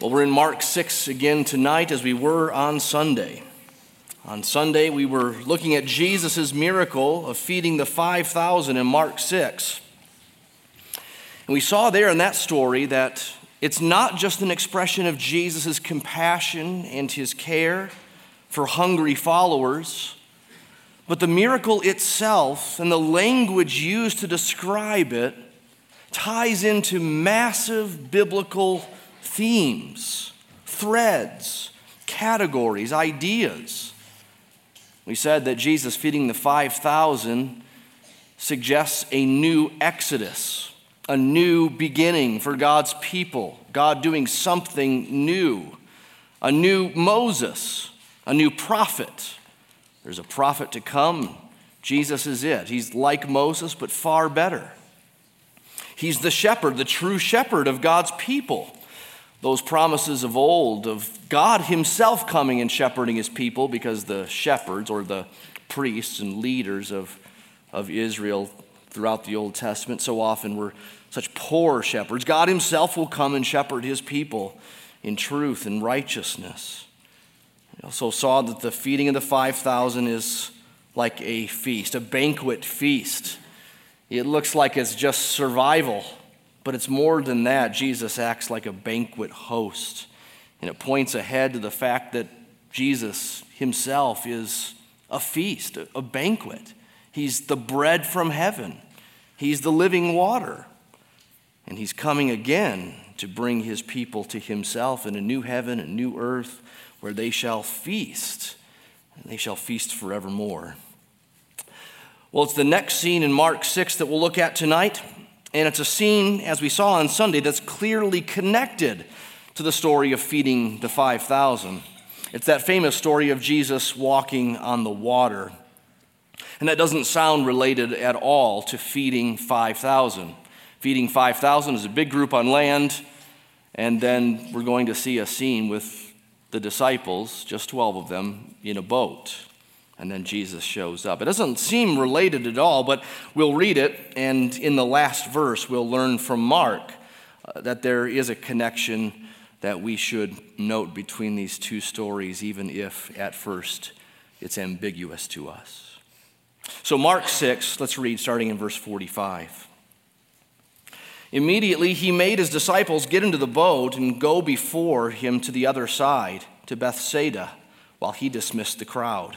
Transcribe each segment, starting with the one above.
Well, we're in Mark 6 again tonight as we were on Sunday. On Sunday, we were looking at Jesus' miracle of feeding the 5,000 in Mark 6. And we saw there in that story that it's not just an expression of Jesus' compassion and his care for hungry followers, but the miracle itself and the language used to describe it ties into massive biblical themes, threads, categories, ideas. We said that Jesus feeding the 5,000 suggests a new exodus, a new beginning for God's people, God doing something new, a new Moses, a new prophet. There's a prophet to come. Jesus is it. He's like Moses, but far better. He's the shepherd, the true shepherd of God's people those promises of old of God Himself coming and shepherding His people because the shepherds or the priests and leaders of, of Israel throughout the Old Testament so often were such poor shepherds. God Himself will come and shepherd His people in truth and righteousness. We also saw that the feeding of the 5,000 is like a feast, a banquet feast. It looks like it's just survival but it's more than that. Jesus acts like a banquet host. And it points ahead to the fact that Jesus himself is a feast, a banquet. He's the bread from heaven, He's the living water. And He's coming again to bring His people to Himself in a new heaven, a new earth, where they shall feast. And they shall feast forevermore. Well, it's the next scene in Mark 6 that we'll look at tonight. And it's a scene, as we saw on Sunday, that's clearly connected to the story of feeding the 5,000. It's that famous story of Jesus walking on the water. And that doesn't sound related at all to feeding 5,000. Feeding 5,000 is a big group on land, and then we're going to see a scene with the disciples, just 12 of them, in a boat and then Jesus shows up. It doesn't seem related at all, but we'll read it, and in the last verse, we'll learn from Mark uh, that there is a connection that we should note between these two stories, even if at first it's ambiguous to us. So, Mark 6, let's read starting in verse 45. Immediately, he made his disciples get into the boat and go before him to the other side, to Bethsaida, while he dismissed the crowd.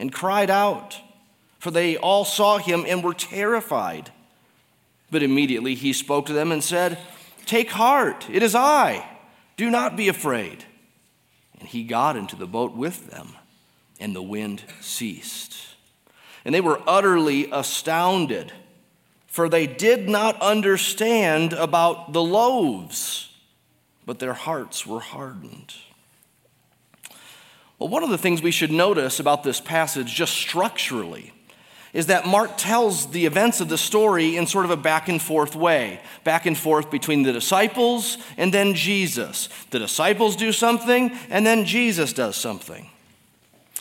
and cried out, for they all saw him and were terrified. But immediately he spoke to them and said, Take heart, it is I. Do not be afraid. And he got into the boat with them, and the wind ceased. And they were utterly astounded, for they did not understand about the loaves, but their hearts were hardened. Well, one of the things we should notice about this passage, just structurally, is that Mark tells the events of the story in sort of a back and forth way. Back and forth between the disciples and then Jesus. The disciples do something, and then Jesus does something.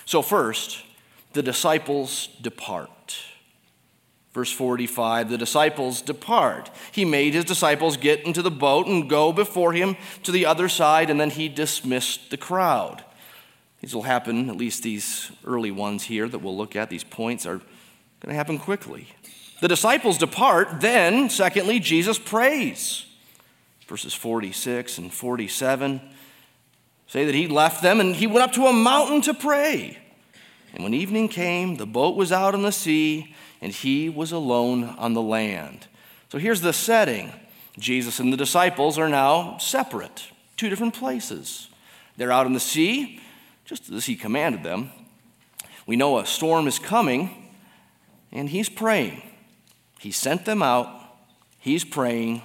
So, first, the disciples depart. Verse 45 the disciples depart. He made his disciples get into the boat and go before him to the other side, and then he dismissed the crowd. These will happen, at least these early ones here that we'll look at, these points are going to happen quickly. The disciples depart, then, secondly, Jesus prays. Verses 46 and 47 say that he left them and he went up to a mountain to pray. And when evening came, the boat was out on the sea, and he was alone on the land. So here's the setting Jesus and the disciples are now separate, two different places. They're out in the sea, just as he commanded them. We know a storm is coming, and he's praying. He sent them out, he's praying,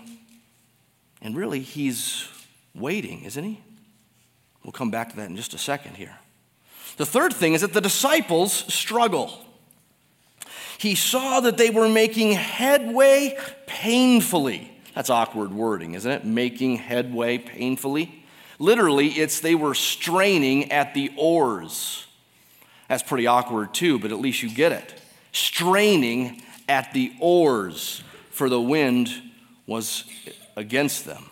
and really he's waiting, isn't he? We'll come back to that in just a second here. The third thing is that the disciples struggle. He saw that they were making headway painfully. That's awkward wording, isn't it? Making headway painfully. Literally, it's they were straining at the oars. That's pretty awkward too, but at least you get it. Straining at the oars, for the wind was against them.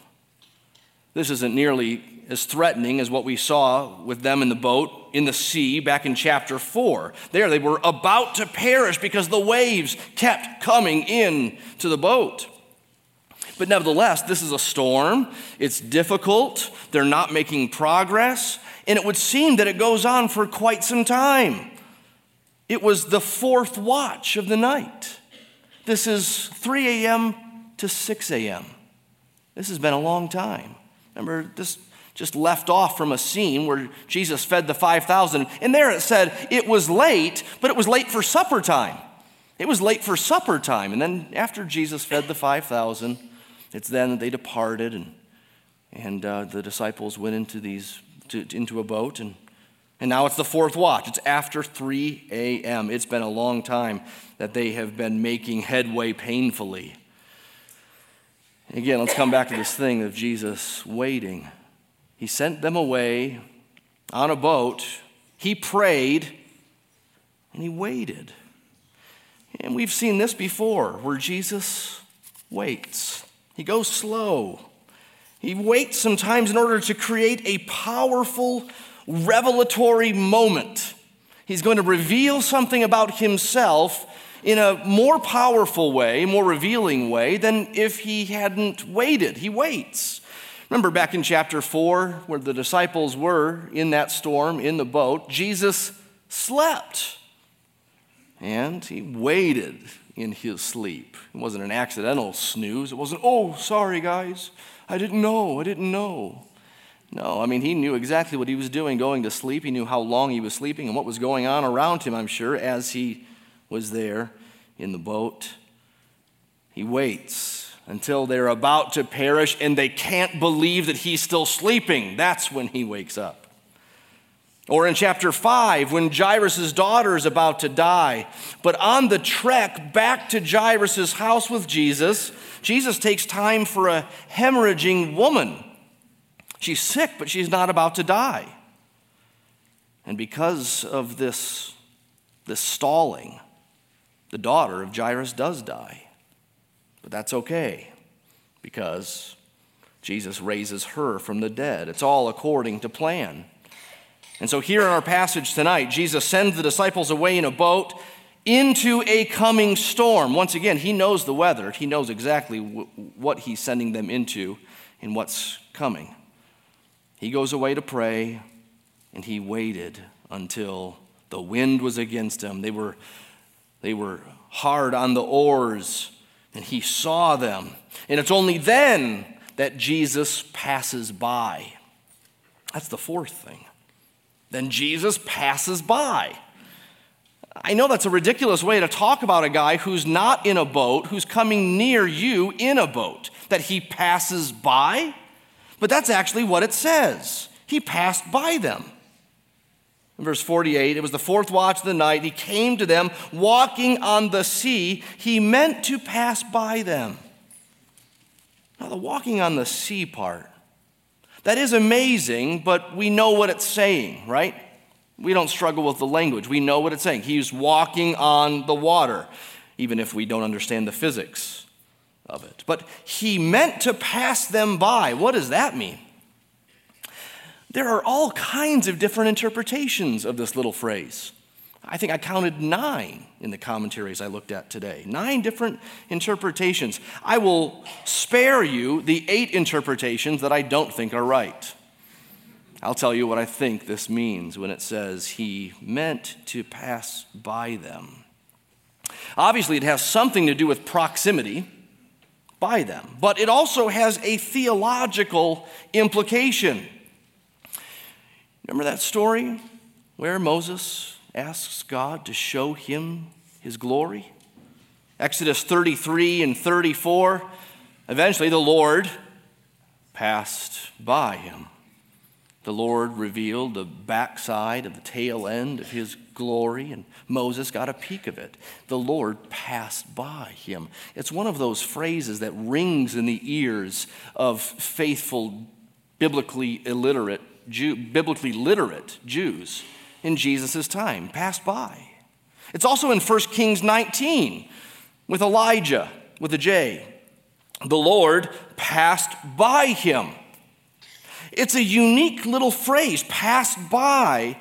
This isn't nearly as threatening as what we saw with them in the boat in the sea back in chapter 4. There they were about to perish because the waves kept coming in to the boat. But nevertheless, this is a storm. It's difficult. They're not making progress. And it would seem that it goes on for quite some time. It was the fourth watch of the night. This is 3 a.m. to 6 a.m. This has been a long time. Remember, this just left off from a scene where Jesus fed the 5,000. And there it said it was late, but it was late for supper time. It was late for supper time. And then after Jesus fed the 5,000, it's then that they departed and, and uh, the disciples went into, these, to, into a boat. And, and now it's the fourth watch. It's after 3 a.m. It's been a long time that they have been making headway painfully. Again, let's come back to this thing of Jesus waiting. He sent them away on a boat. He prayed and he waited. And we've seen this before where Jesus waits. He goes slow. He waits sometimes in order to create a powerful revelatory moment. He's going to reveal something about himself in a more powerful way, more revealing way than if he hadn't waited. He waits. Remember back in chapter 4, where the disciples were in that storm in the boat, Jesus slept. And he waited in his sleep. It wasn't an accidental snooze. It wasn't, oh, sorry, guys. I didn't know. I didn't know. No, I mean, he knew exactly what he was doing going to sleep. He knew how long he was sleeping and what was going on around him, I'm sure, as he was there in the boat. He waits until they're about to perish and they can't believe that he's still sleeping. That's when he wakes up. Or in chapter 5, when Jairus' daughter is about to die, but on the trek back to Jairus' house with Jesus, Jesus takes time for a hemorrhaging woman. She's sick, but she's not about to die. And because of this, this stalling, the daughter of Jairus does die. But that's okay because Jesus raises her from the dead. It's all according to plan. And so, here in our passage tonight, Jesus sends the disciples away in a boat into a coming storm. Once again, he knows the weather, he knows exactly w- what he's sending them into and what's coming. He goes away to pray, and he waited until the wind was against him. They were, they were hard on the oars and he saw them. And it's only then that Jesus passes by. That's the fourth thing. Then Jesus passes by. I know that's a ridiculous way to talk about a guy who's not in a boat, who's coming near you in a boat, that he passes by. But that's actually what it says. He passed by them. In verse 48, it was the fourth watch of the night. He came to them walking on the sea. He meant to pass by them. Now, the walking on the sea part, that is amazing, but we know what it's saying, right? We don't struggle with the language. We know what it's saying. He's walking on the water, even if we don't understand the physics of it. But he meant to pass them by. What does that mean? There are all kinds of different interpretations of this little phrase. I think I counted nine in the commentaries I looked at today. Nine different interpretations. I will spare you the eight interpretations that I don't think are right. I'll tell you what I think this means when it says he meant to pass by them. Obviously, it has something to do with proximity by them, but it also has a theological implication. Remember that story where Moses asks God to show him his glory? Exodus 33 and 34. Eventually, the Lord passed by him. The Lord revealed the backside of the tail end of his glory, and Moses got a peek of it. The Lord passed by him. It's one of those phrases that rings in the ears of faithful, biblically illiterate, Jew, biblically literate Jews in Jesus' time. Passed by. It's also in 1 Kings 19 with Elijah, with a J. The Lord passed by him. It's a unique little phrase, passed by.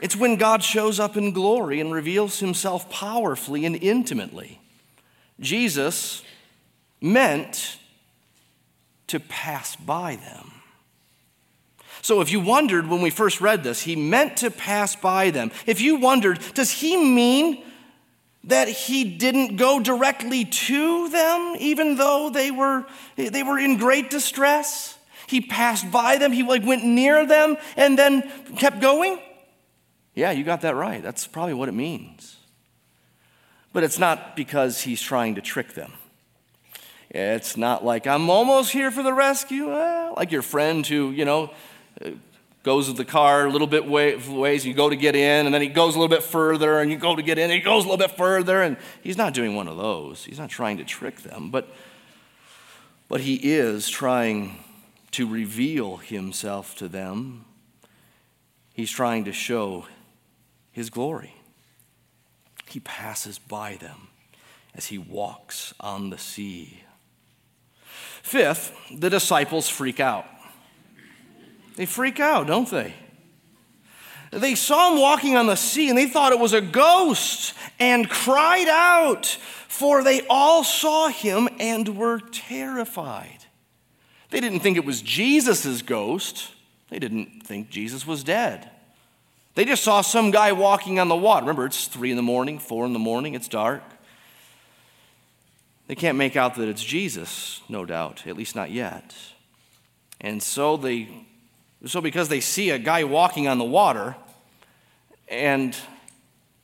It's when God shows up in glory and reveals himself powerfully and intimately. Jesus meant to pass by them. So, if you wondered when we first read this, he meant to pass by them. If you wondered, does he mean that he didn't go directly to them, even though they were, they were in great distress? He passed by them, he like went near them and then kept going? Yeah, you got that right. That's probably what it means. But it's not because he's trying to trick them. It's not like I'm almost here for the rescue, well, like your friend who, you know, goes with the car a little bit ways, you go to get in, and then he goes a little bit further, and you go to get in, and he goes a little bit further, and he's not doing one of those. He's not trying to trick them, but, but he is trying to reveal himself to them. He's trying to show his glory. He passes by them as he walks on the sea. Fifth, the disciples freak out. They freak out, don't they? They saw him walking on the sea and they thought it was a ghost and cried out, for they all saw him and were terrified. They didn't think it was Jesus' ghost, they didn't think Jesus was dead. They just saw some guy walking on the water. Remember, it's three in the morning, four in the morning, it's dark. They can't make out that it's Jesus, no doubt, at least not yet. And so they so, because they see a guy walking on the water, and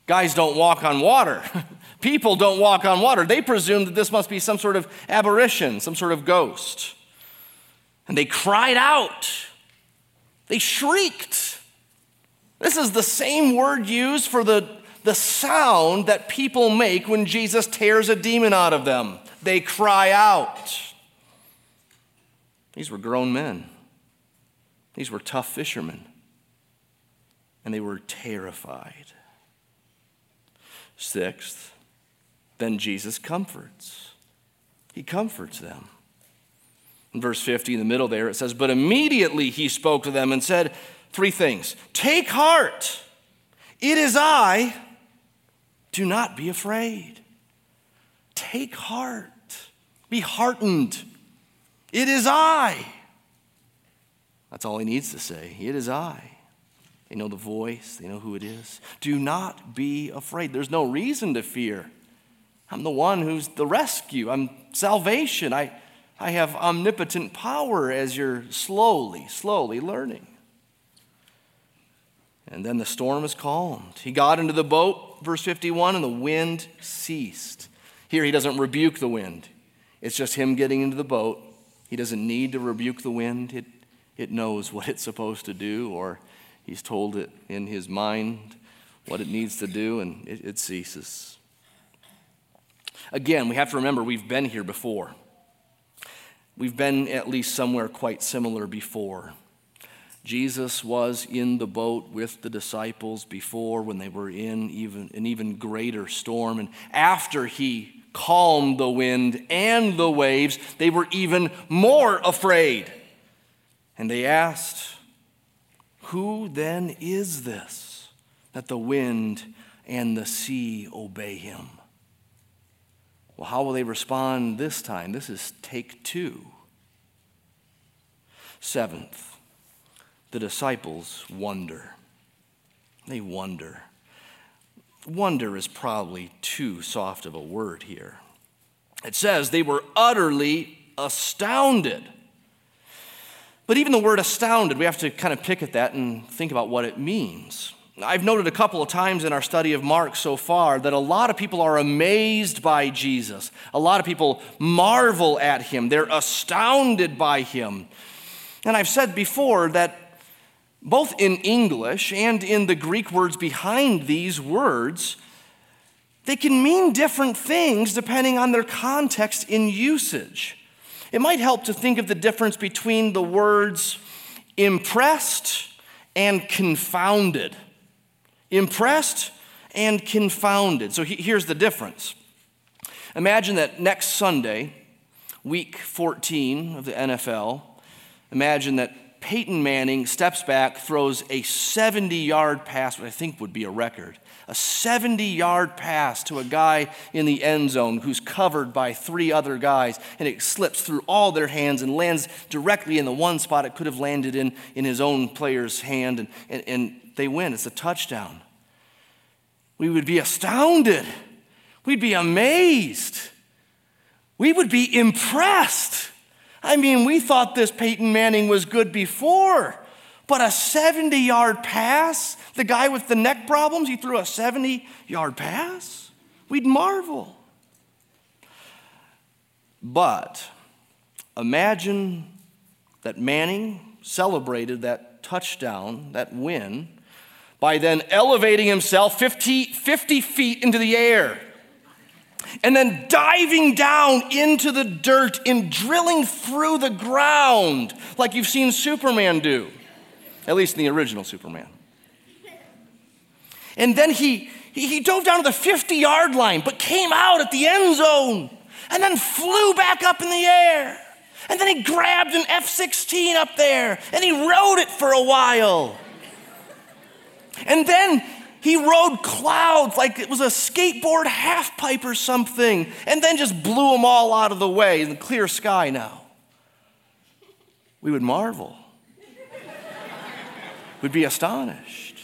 guys don't walk on water, people don't walk on water, they presume that this must be some sort of aberration, some sort of ghost. And they cried out, they shrieked. This is the same word used for the, the sound that people make when Jesus tears a demon out of them. They cry out. These were grown men. These were tough fishermen, and they were terrified. Sixth, then Jesus comforts. He comforts them. In verse 50, in the middle there, it says, But immediately he spoke to them and said three things Take heart, it is I, do not be afraid. Take heart, be heartened, it is I. That's all he needs to say. It is I. They know the voice, they know who it is. Do not be afraid. There's no reason to fear. I'm the one who's the rescue, I'm salvation. I, I have omnipotent power as you're slowly, slowly learning. And then the storm is calmed. He got into the boat, verse 51, and the wind ceased. Here, he doesn't rebuke the wind, it's just him getting into the boat. He doesn't need to rebuke the wind. It it knows what it's supposed to do, or he's told it in his mind what it needs to do, and it, it ceases. Again, we have to remember we've been here before. We've been at least somewhere quite similar before. Jesus was in the boat with the disciples before when they were in even an even greater storm and after he calmed the wind and the waves they were even more afraid and they asked, Who then is this that the wind and the sea obey him? Well, how will they respond this time? This is take two. Seventh, the disciples wonder. They wonder. Wonder is probably too soft of a word here. It says they were utterly astounded. But even the word astounded, we have to kind of pick at that and think about what it means. I've noted a couple of times in our study of Mark so far that a lot of people are amazed by Jesus. A lot of people marvel at him. They're astounded by him. And I've said before that both in English and in the Greek words behind these words, they can mean different things depending on their context in usage. It might help to think of the difference between the words impressed and confounded. Impressed and confounded. So here's the difference. Imagine that next Sunday, week 14 of the NFL, imagine that Peyton Manning steps back, throws a 70 yard pass, which I think would be a record a 70 yard pass to a guy in the end zone who's covered by three other guys, and it slips through all their hands and lands directly in the one spot it could have landed in in his own player's hand, and, and, and they win. It's a touchdown. We would be astounded. We'd be amazed. We would be impressed. I mean, we thought this Peyton Manning was good before. But a 70 yard pass, the guy with the neck problems, he threw a 70 yard pass? We'd marvel. But imagine that Manning celebrated that touchdown, that win, by then elevating himself 50, 50 feet into the air and then diving down into the dirt and drilling through the ground like you've seen Superman do at least in the original Superman. And then he, he, he dove down to the 50 yard line, but came out at the end zone and then flew back up in the air. And then he grabbed an F 16 up there and he rode it for a while. And then he rode clouds like it was a skateboard half pipe or something, and then just blew them all out of the way in the clear sky now. We would marvel would be astonished.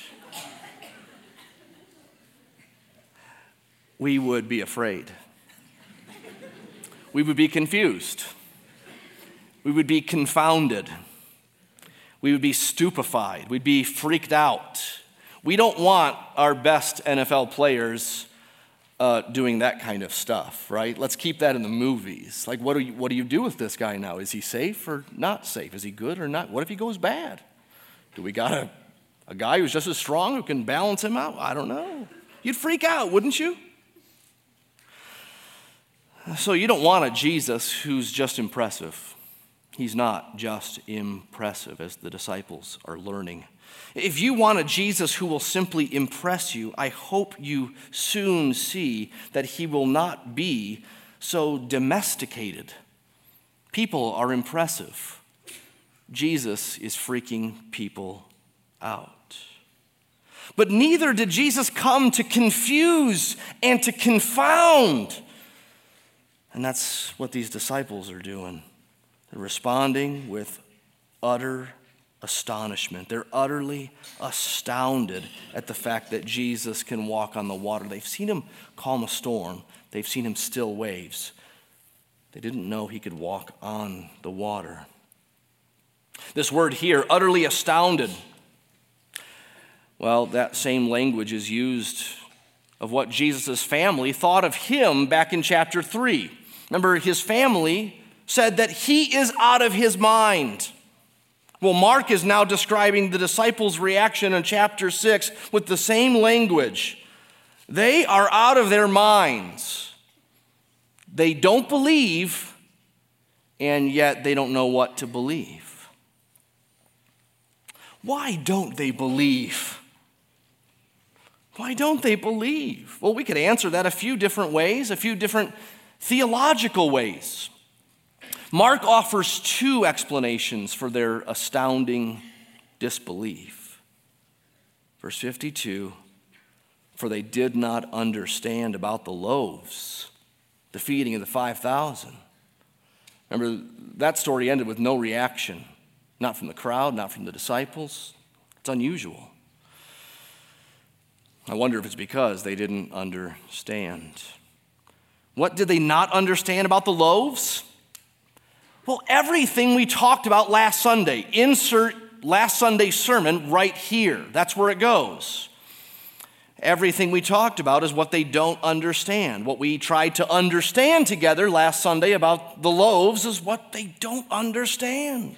We would be afraid. We would be confused. We would be confounded. We would be stupefied. We'd be freaked out. We don't want our best NFL players uh, doing that kind of stuff, right? Let's keep that in the movies. Like, what do, you, what do you do with this guy now? Is he safe or not safe? Is he good or not? What if he goes bad? Do we got a, a guy who's just as strong who can balance him out? I don't know. You'd freak out, wouldn't you? So you don't want a Jesus who's just impressive. He's not just impressive, as the disciples are learning. If you want a Jesus who will simply impress you, I hope you soon see that he will not be so domesticated. People are impressive. Jesus is freaking people out. But neither did Jesus come to confuse and to confound. And that's what these disciples are doing. They're responding with utter astonishment. They're utterly astounded at the fact that Jesus can walk on the water. They've seen him calm a storm, they've seen him still waves. They didn't know he could walk on the water. This word here, utterly astounded. Well, that same language is used of what Jesus' family thought of him back in chapter 3. Remember, his family said that he is out of his mind. Well, Mark is now describing the disciples' reaction in chapter 6 with the same language. They are out of their minds. They don't believe, and yet they don't know what to believe. Why don't they believe? Why don't they believe? Well, we could answer that a few different ways, a few different theological ways. Mark offers two explanations for their astounding disbelief. Verse 52 For they did not understand about the loaves, the feeding of the 5,000. Remember, that story ended with no reaction. Not from the crowd, not from the disciples. It's unusual. I wonder if it's because they didn't understand. What did they not understand about the loaves? Well, everything we talked about last Sunday. Insert last Sunday's sermon right here. That's where it goes. Everything we talked about is what they don't understand. What we tried to understand together last Sunday about the loaves is what they don't understand.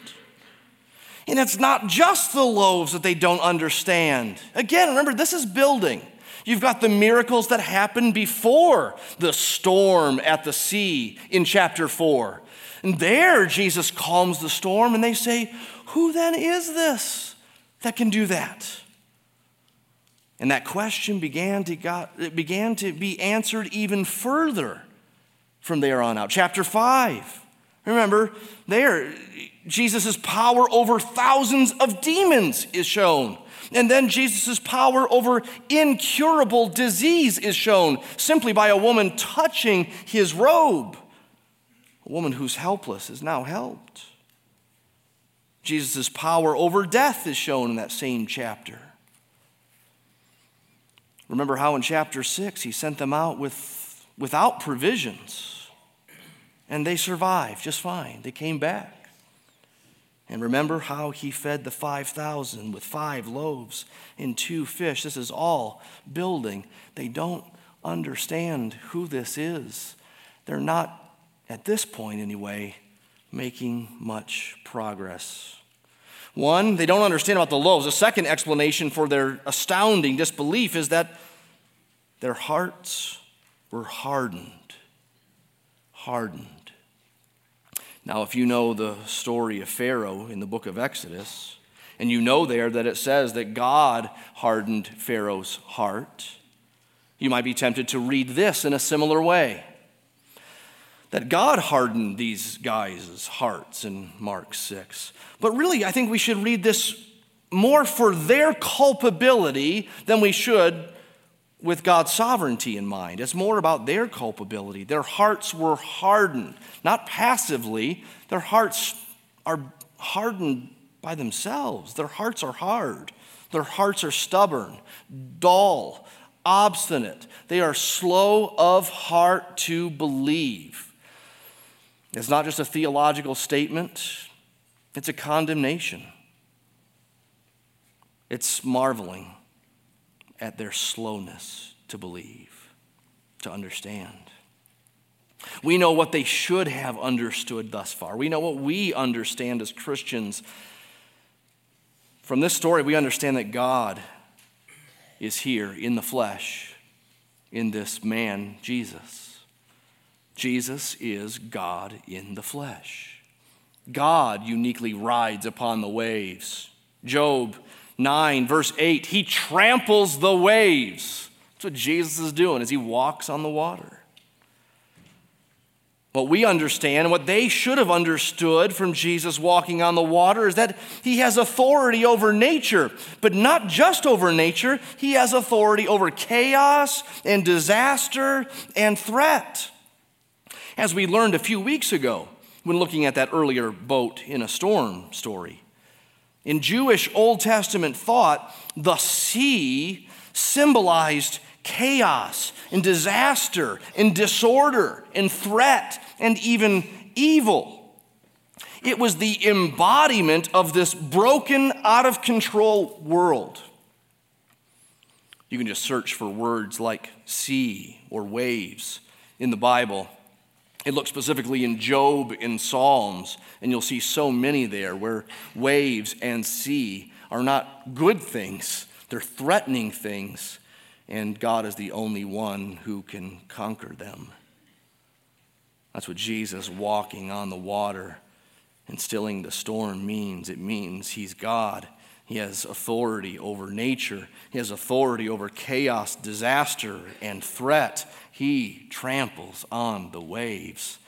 And it's not just the loaves that they don't understand. Again, remember, this is building. You've got the miracles that happened before the storm at the sea in chapter 4. And there, Jesus calms the storm, and they say, Who then is this that can do that? And that question began to, got, it began to be answered even further from there on out. Chapter 5. Remember, there, Jesus' power over thousands of demons is shown. And then Jesus' power over incurable disease is shown simply by a woman touching his robe. A woman who's helpless is now helped. Jesus' power over death is shown in that same chapter. Remember how in chapter 6 he sent them out with, without provisions, and they survived just fine. They came back. And remember how he fed the 5,000 with five loaves and two fish. This is all building. They don't understand who this is. They're not, at this point anyway, making much progress. One, they don't understand about the loaves. A second explanation for their astounding disbelief is that their hearts were hardened. Hardened. Now, if you know the story of Pharaoh in the book of Exodus, and you know there that it says that God hardened Pharaoh's heart, you might be tempted to read this in a similar way that God hardened these guys' hearts in Mark 6. But really, I think we should read this more for their culpability than we should with God's sovereignty in mind. It's more about their culpability. Their hearts were hardened, not passively. Their hearts are hardened by themselves. Their hearts are hard. Their hearts are stubborn, dull, obstinate. They are slow of heart to believe. It's not just a theological statement, it's a condemnation. It's marveling at their slowness to believe, to understand. We know what they should have understood thus far. We know what we understand as Christians. From this story, we understand that God is here in the flesh, in this man, Jesus. Jesus is God in the flesh. God uniquely rides upon the waves. Job 9, verse 8, he tramples the waves. That's what Jesus is doing as he walks on the water. What we understand, and what they should have understood from Jesus walking on the water, is that he has authority over nature, but not just over nature, he has authority over chaos and disaster and threat. As we learned a few weeks ago when looking at that earlier boat in a storm story. In Jewish Old Testament thought, the sea symbolized chaos and disaster and disorder and threat and even evil. It was the embodiment of this broken, out of control world. You can just search for words like sea or waves in the Bible it looks specifically in Job in Psalms, and you'll see so many there where waves and sea are not good things, they're threatening things, and God is the only one who can conquer them. That's what Jesus walking on the water and stilling the storm means. It means he's God. He has authority over nature. He has authority over chaos, disaster, and threat. He tramples on the waves.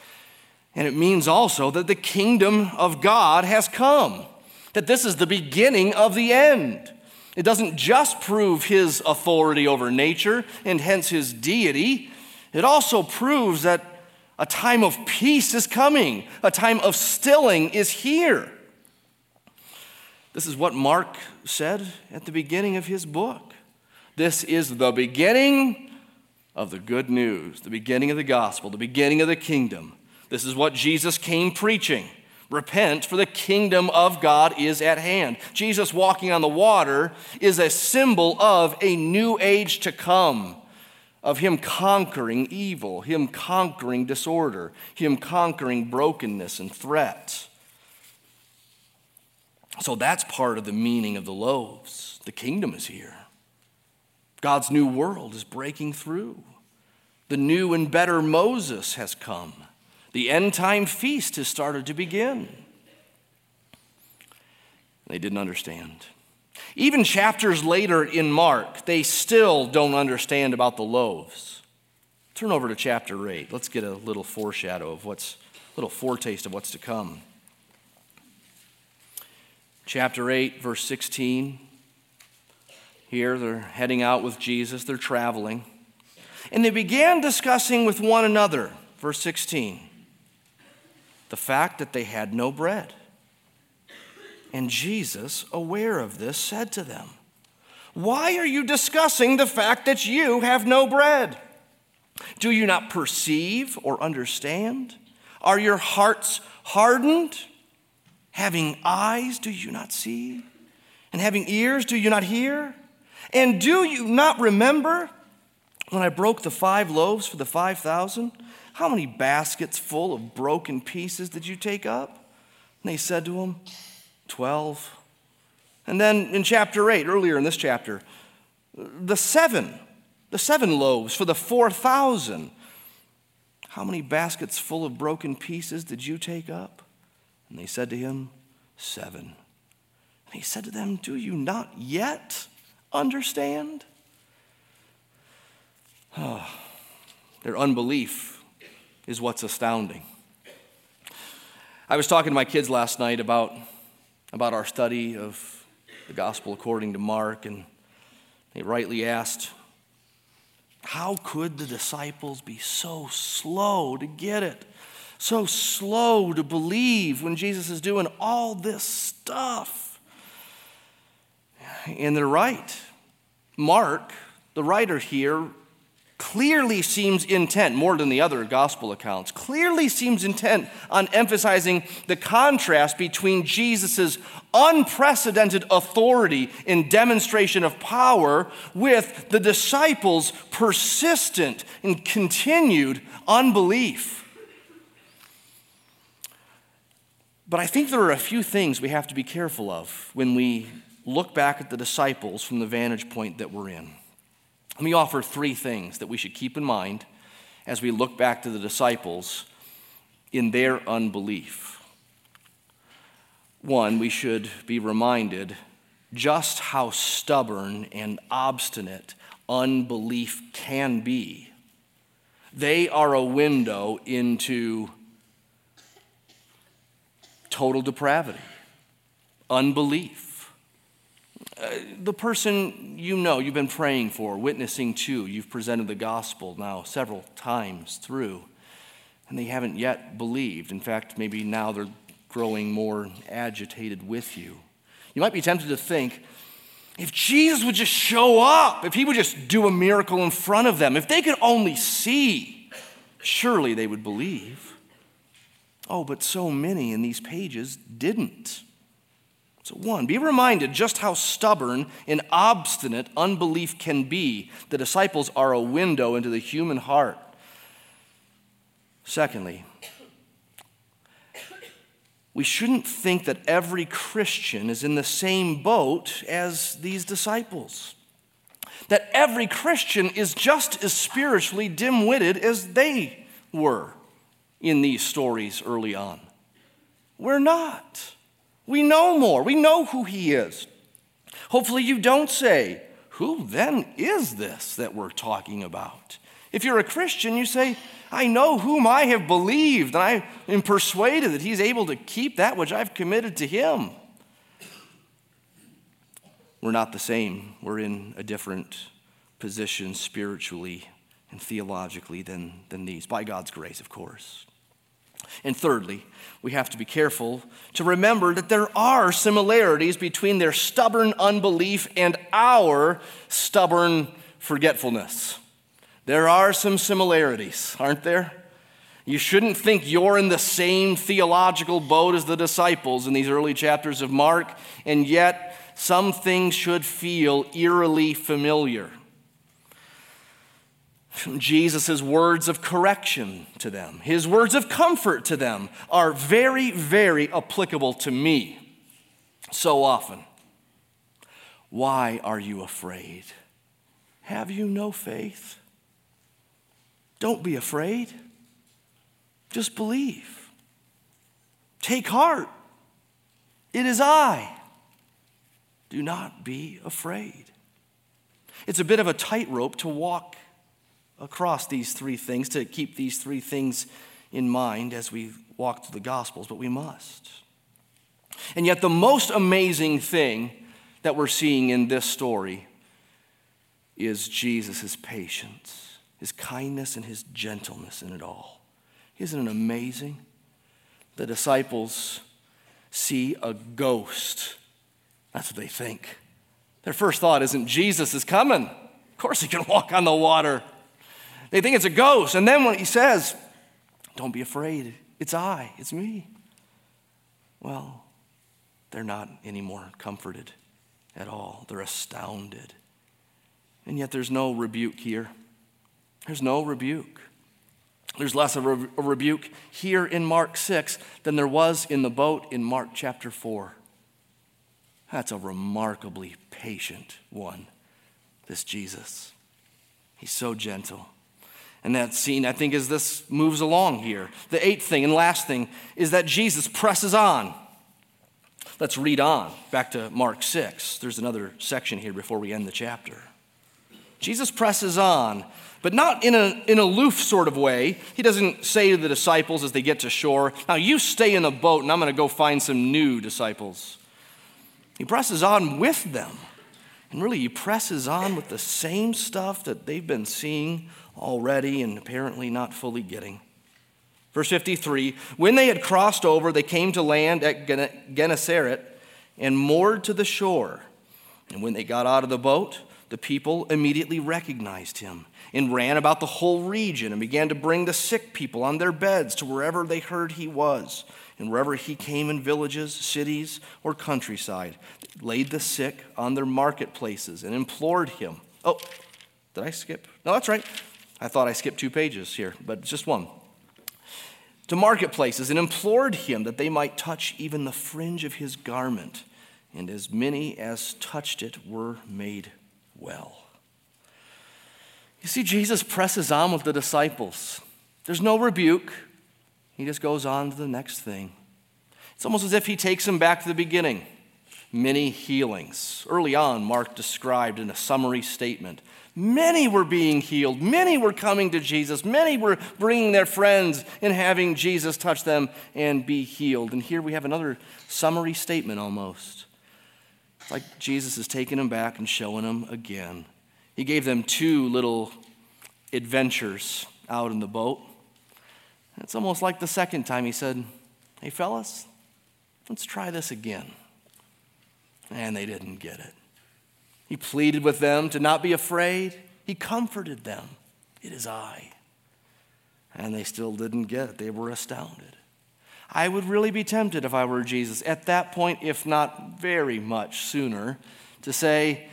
And it means also that the kingdom of God has come, that this is the beginning of the end. It doesn't just prove his authority over nature and hence his deity, it also proves that a time of peace is coming, a time of stilling is here. This is what Mark said at the beginning of his book. This is the beginning of the good news, the beginning of the gospel, the beginning of the kingdom. This is what Jesus came preaching. Repent, for the kingdom of God is at hand. Jesus walking on the water is a symbol of a new age to come, of Him conquering evil, Him conquering disorder, Him conquering brokenness and threat. So that's part of the meaning of the loaves. The kingdom is here. God's new world is breaking through. The new and better Moses has come. The end time feast has started to begin. They didn't understand. Even chapters later in Mark, they still don't understand about the loaves. Turn over to chapter 8. Let's get a little foreshadow of what's, a little foretaste of what's to come. Chapter 8, verse 16. Here they're heading out with Jesus, they're traveling. And they began discussing with one another, verse 16, the fact that they had no bread. And Jesus, aware of this, said to them, Why are you discussing the fact that you have no bread? Do you not perceive or understand? Are your hearts hardened? Having eyes, do you not see? And having ears, do you not hear? And do you not remember when I broke the five loaves for the 5,000? How many baskets full of broken pieces did you take up? And they said to him, 12. And then in chapter 8, earlier in this chapter, the seven, the seven loaves for the 4,000. How many baskets full of broken pieces did you take up? And they said to him, Seven. And he said to them, Do you not yet understand? Oh, their unbelief is what's astounding. I was talking to my kids last night about, about our study of the gospel according to Mark, and they rightly asked, How could the disciples be so slow to get it? So slow to believe when Jesus is doing all this stuff. And they're right. Mark, the writer here, clearly seems intent, more than the other gospel accounts, clearly seems intent on emphasizing the contrast between Jesus' unprecedented authority in demonstration of power with the disciples' persistent and continued unbelief. But I think there are a few things we have to be careful of when we look back at the disciples from the vantage point that we're in. Let me offer three things that we should keep in mind as we look back to the disciples in their unbelief. One, we should be reminded just how stubborn and obstinate unbelief can be. They are a window into total depravity, unbelief. Uh, the person you know, you've been praying for, witnessing to, you've presented the gospel now several times through, and they haven't yet believed. In fact, maybe now they're growing more agitated with you. You might be tempted to think, if Jesus would just show up, if he would just do a miracle in front of them, if they could only see, surely they would believe. Oh, but so many in these pages didn't. So, one, be reminded just how stubborn and obstinate unbelief can be. The disciples are a window into the human heart. Secondly, we shouldn't think that every Christian is in the same boat as these disciples. That every Christian is just as spiritually dim witted as they were in these stories early on. We're not. We know more. We know who He is. Hopefully, you don't say, Who then is this that we're talking about? If you're a Christian, you say, I know whom I have believed, and I am persuaded that He's able to keep that which I've committed to Him. We're not the same. We're in a different position spiritually and theologically than, than these, by God's grace, of course. And thirdly, we have to be careful to remember that there are similarities between their stubborn unbelief and our stubborn forgetfulness. There are some similarities, aren't there? You shouldn't think you're in the same theological boat as the disciples in these early chapters of Mark, and yet some things should feel eerily familiar. Jesus' words of correction to them, his words of comfort to them, are very, very applicable to me so often. Why are you afraid? Have you no faith? Don't be afraid. Just believe. Take heart. It is I. Do not be afraid. It's a bit of a tightrope to walk across these three things, to keep these three things in mind as we walk through the Gospels, but we must. And yet, the most amazing thing that we're seeing in this story is Jesus' patience, his kindness, and his gentleness in it all. Isn't it amazing? The disciples see a ghost. That's what they think. Their first thought isn't Jesus is coming. Of course, he can walk on the water. They think it's a ghost. And then when he says, Don't be afraid, it's I, it's me. Well, they're not any more comforted at all. They're astounded. And yet there's no rebuke here. There's no rebuke. There's less of a rebuke here in Mark 6 than there was in the boat in Mark chapter 4. That's a remarkably patient one, this Jesus. He's so gentle. And that scene, I think, as this moves along here, the eighth thing and last thing is that Jesus presses on. Let's read on back to Mark 6. There's another section here before we end the chapter. Jesus presses on but not in an in aloof sort of way. He doesn't say to the disciples as they get to shore, Now you stay in the boat and I'm going to go find some new disciples. He presses on with them. And really, he presses on with the same stuff that they've been seeing already and apparently not fully getting. Verse 53 When they had crossed over, they came to land at Gennesaret and moored to the shore. And when they got out of the boat, the people immediately recognized him and ran about the whole region and began to bring the sick people on their beds to wherever they heard he was. And wherever he came in villages, cities, or countryside, laid the sick on their marketplaces and implored him. Oh, did I skip? No, that's right. I thought I skipped two pages here, but just one. To marketplaces and implored him that they might touch even the fringe of his garment. And as many as touched it were made well. You see, Jesus presses on with the disciples. There's no rebuke, he just goes on to the next thing. It's almost as if he takes them back to the beginning. Many healings. Early on, Mark described in a summary statement. Many were being healed. Many were coming to Jesus. Many were bringing their friends and having Jesus touch them and be healed. And here we have another summary statement almost. It's like Jesus is taking them back and showing them again he gave them two little adventures out in the boat. It's almost like the second time he said, Hey, fellas, let's try this again. And they didn't get it. He pleaded with them to not be afraid. He comforted them. It is I. And they still didn't get it. They were astounded. I would really be tempted if I were Jesus at that point, if not very much sooner, to say,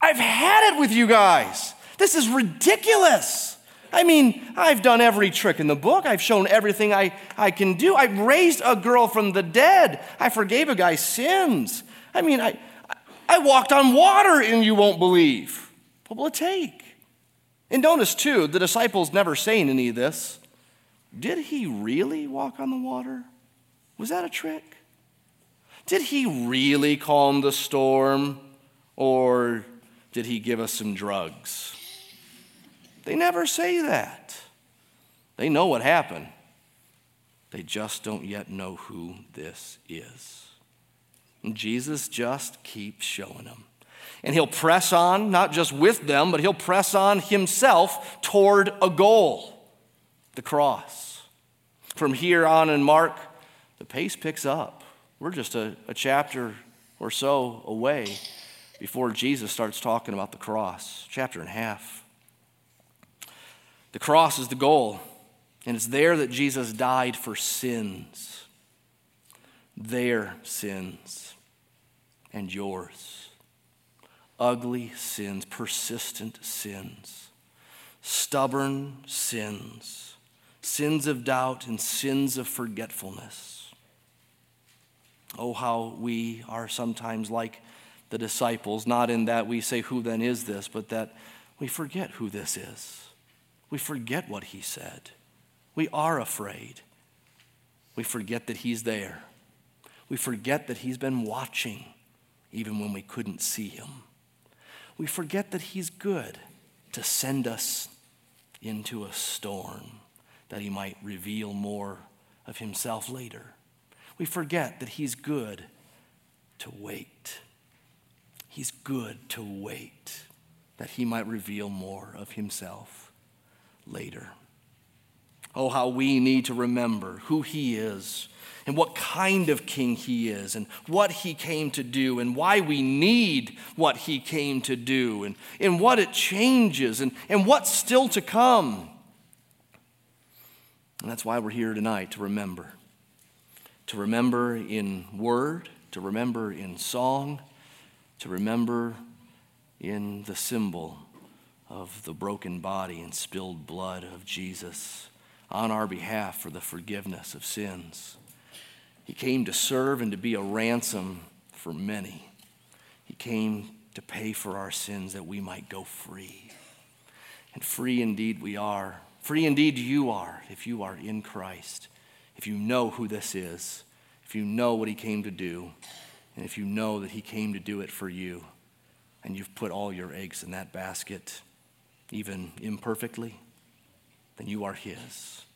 I've had it with you guys. This is ridiculous. I mean, I've done every trick in the book. I've shown everything I, I can do. I've raised a girl from the dead. I forgave a guy's sins. I mean, I, I walked on water and you won't believe. What will it take? And notice, too, the disciples never saying any of this. Did he really walk on the water? Was that a trick? Did he really calm the storm? Or did he give us some drugs? They never say that. They know what happened. They just don't yet know who this is. And Jesus just keeps showing them. And he'll press on, not just with them, but he'll press on himself toward a goal the cross. From here on in Mark, the pace picks up. We're just a, a chapter or so away before Jesus starts talking about the cross, chapter and a half. The cross is the goal. And it's there that Jesus died for sins, their sins and yours. Ugly sins, persistent sins, stubborn sins, sins of doubt and sins of forgetfulness. Oh, how we are sometimes like the disciples, not in that we say, Who then is this? but that we forget who this is. We forget what he said. We are afraid. We forget that he's there. We forget that he's been watching even when we couldn't see him. We forget that he's good to send us into a storm that he might reveal more of himself later. We forget that he's good to wait. He's good to wait that he might reveal more of himself later. Oh, how we need to remember who he is and what kind of king he is and what he came to do and why we need what he came to do and, and what it changes and, and what's still to come. And that's why we're here tonight to remember. To remember in word, to remember in song, to remember in the symbol of the broken body and spilled blood of Jesus on our behalf for the forgiveness of sins. He came to serve and to be a ransom for many. He came to pay for our sins that we might go free. And free indeed we are. Free indeed you are if you are in Christ, if you know who this is, if you know what He came to do, and if you know that He came to do it for you, and you've put all your eggs in that basket, even imperfectly, then you are His.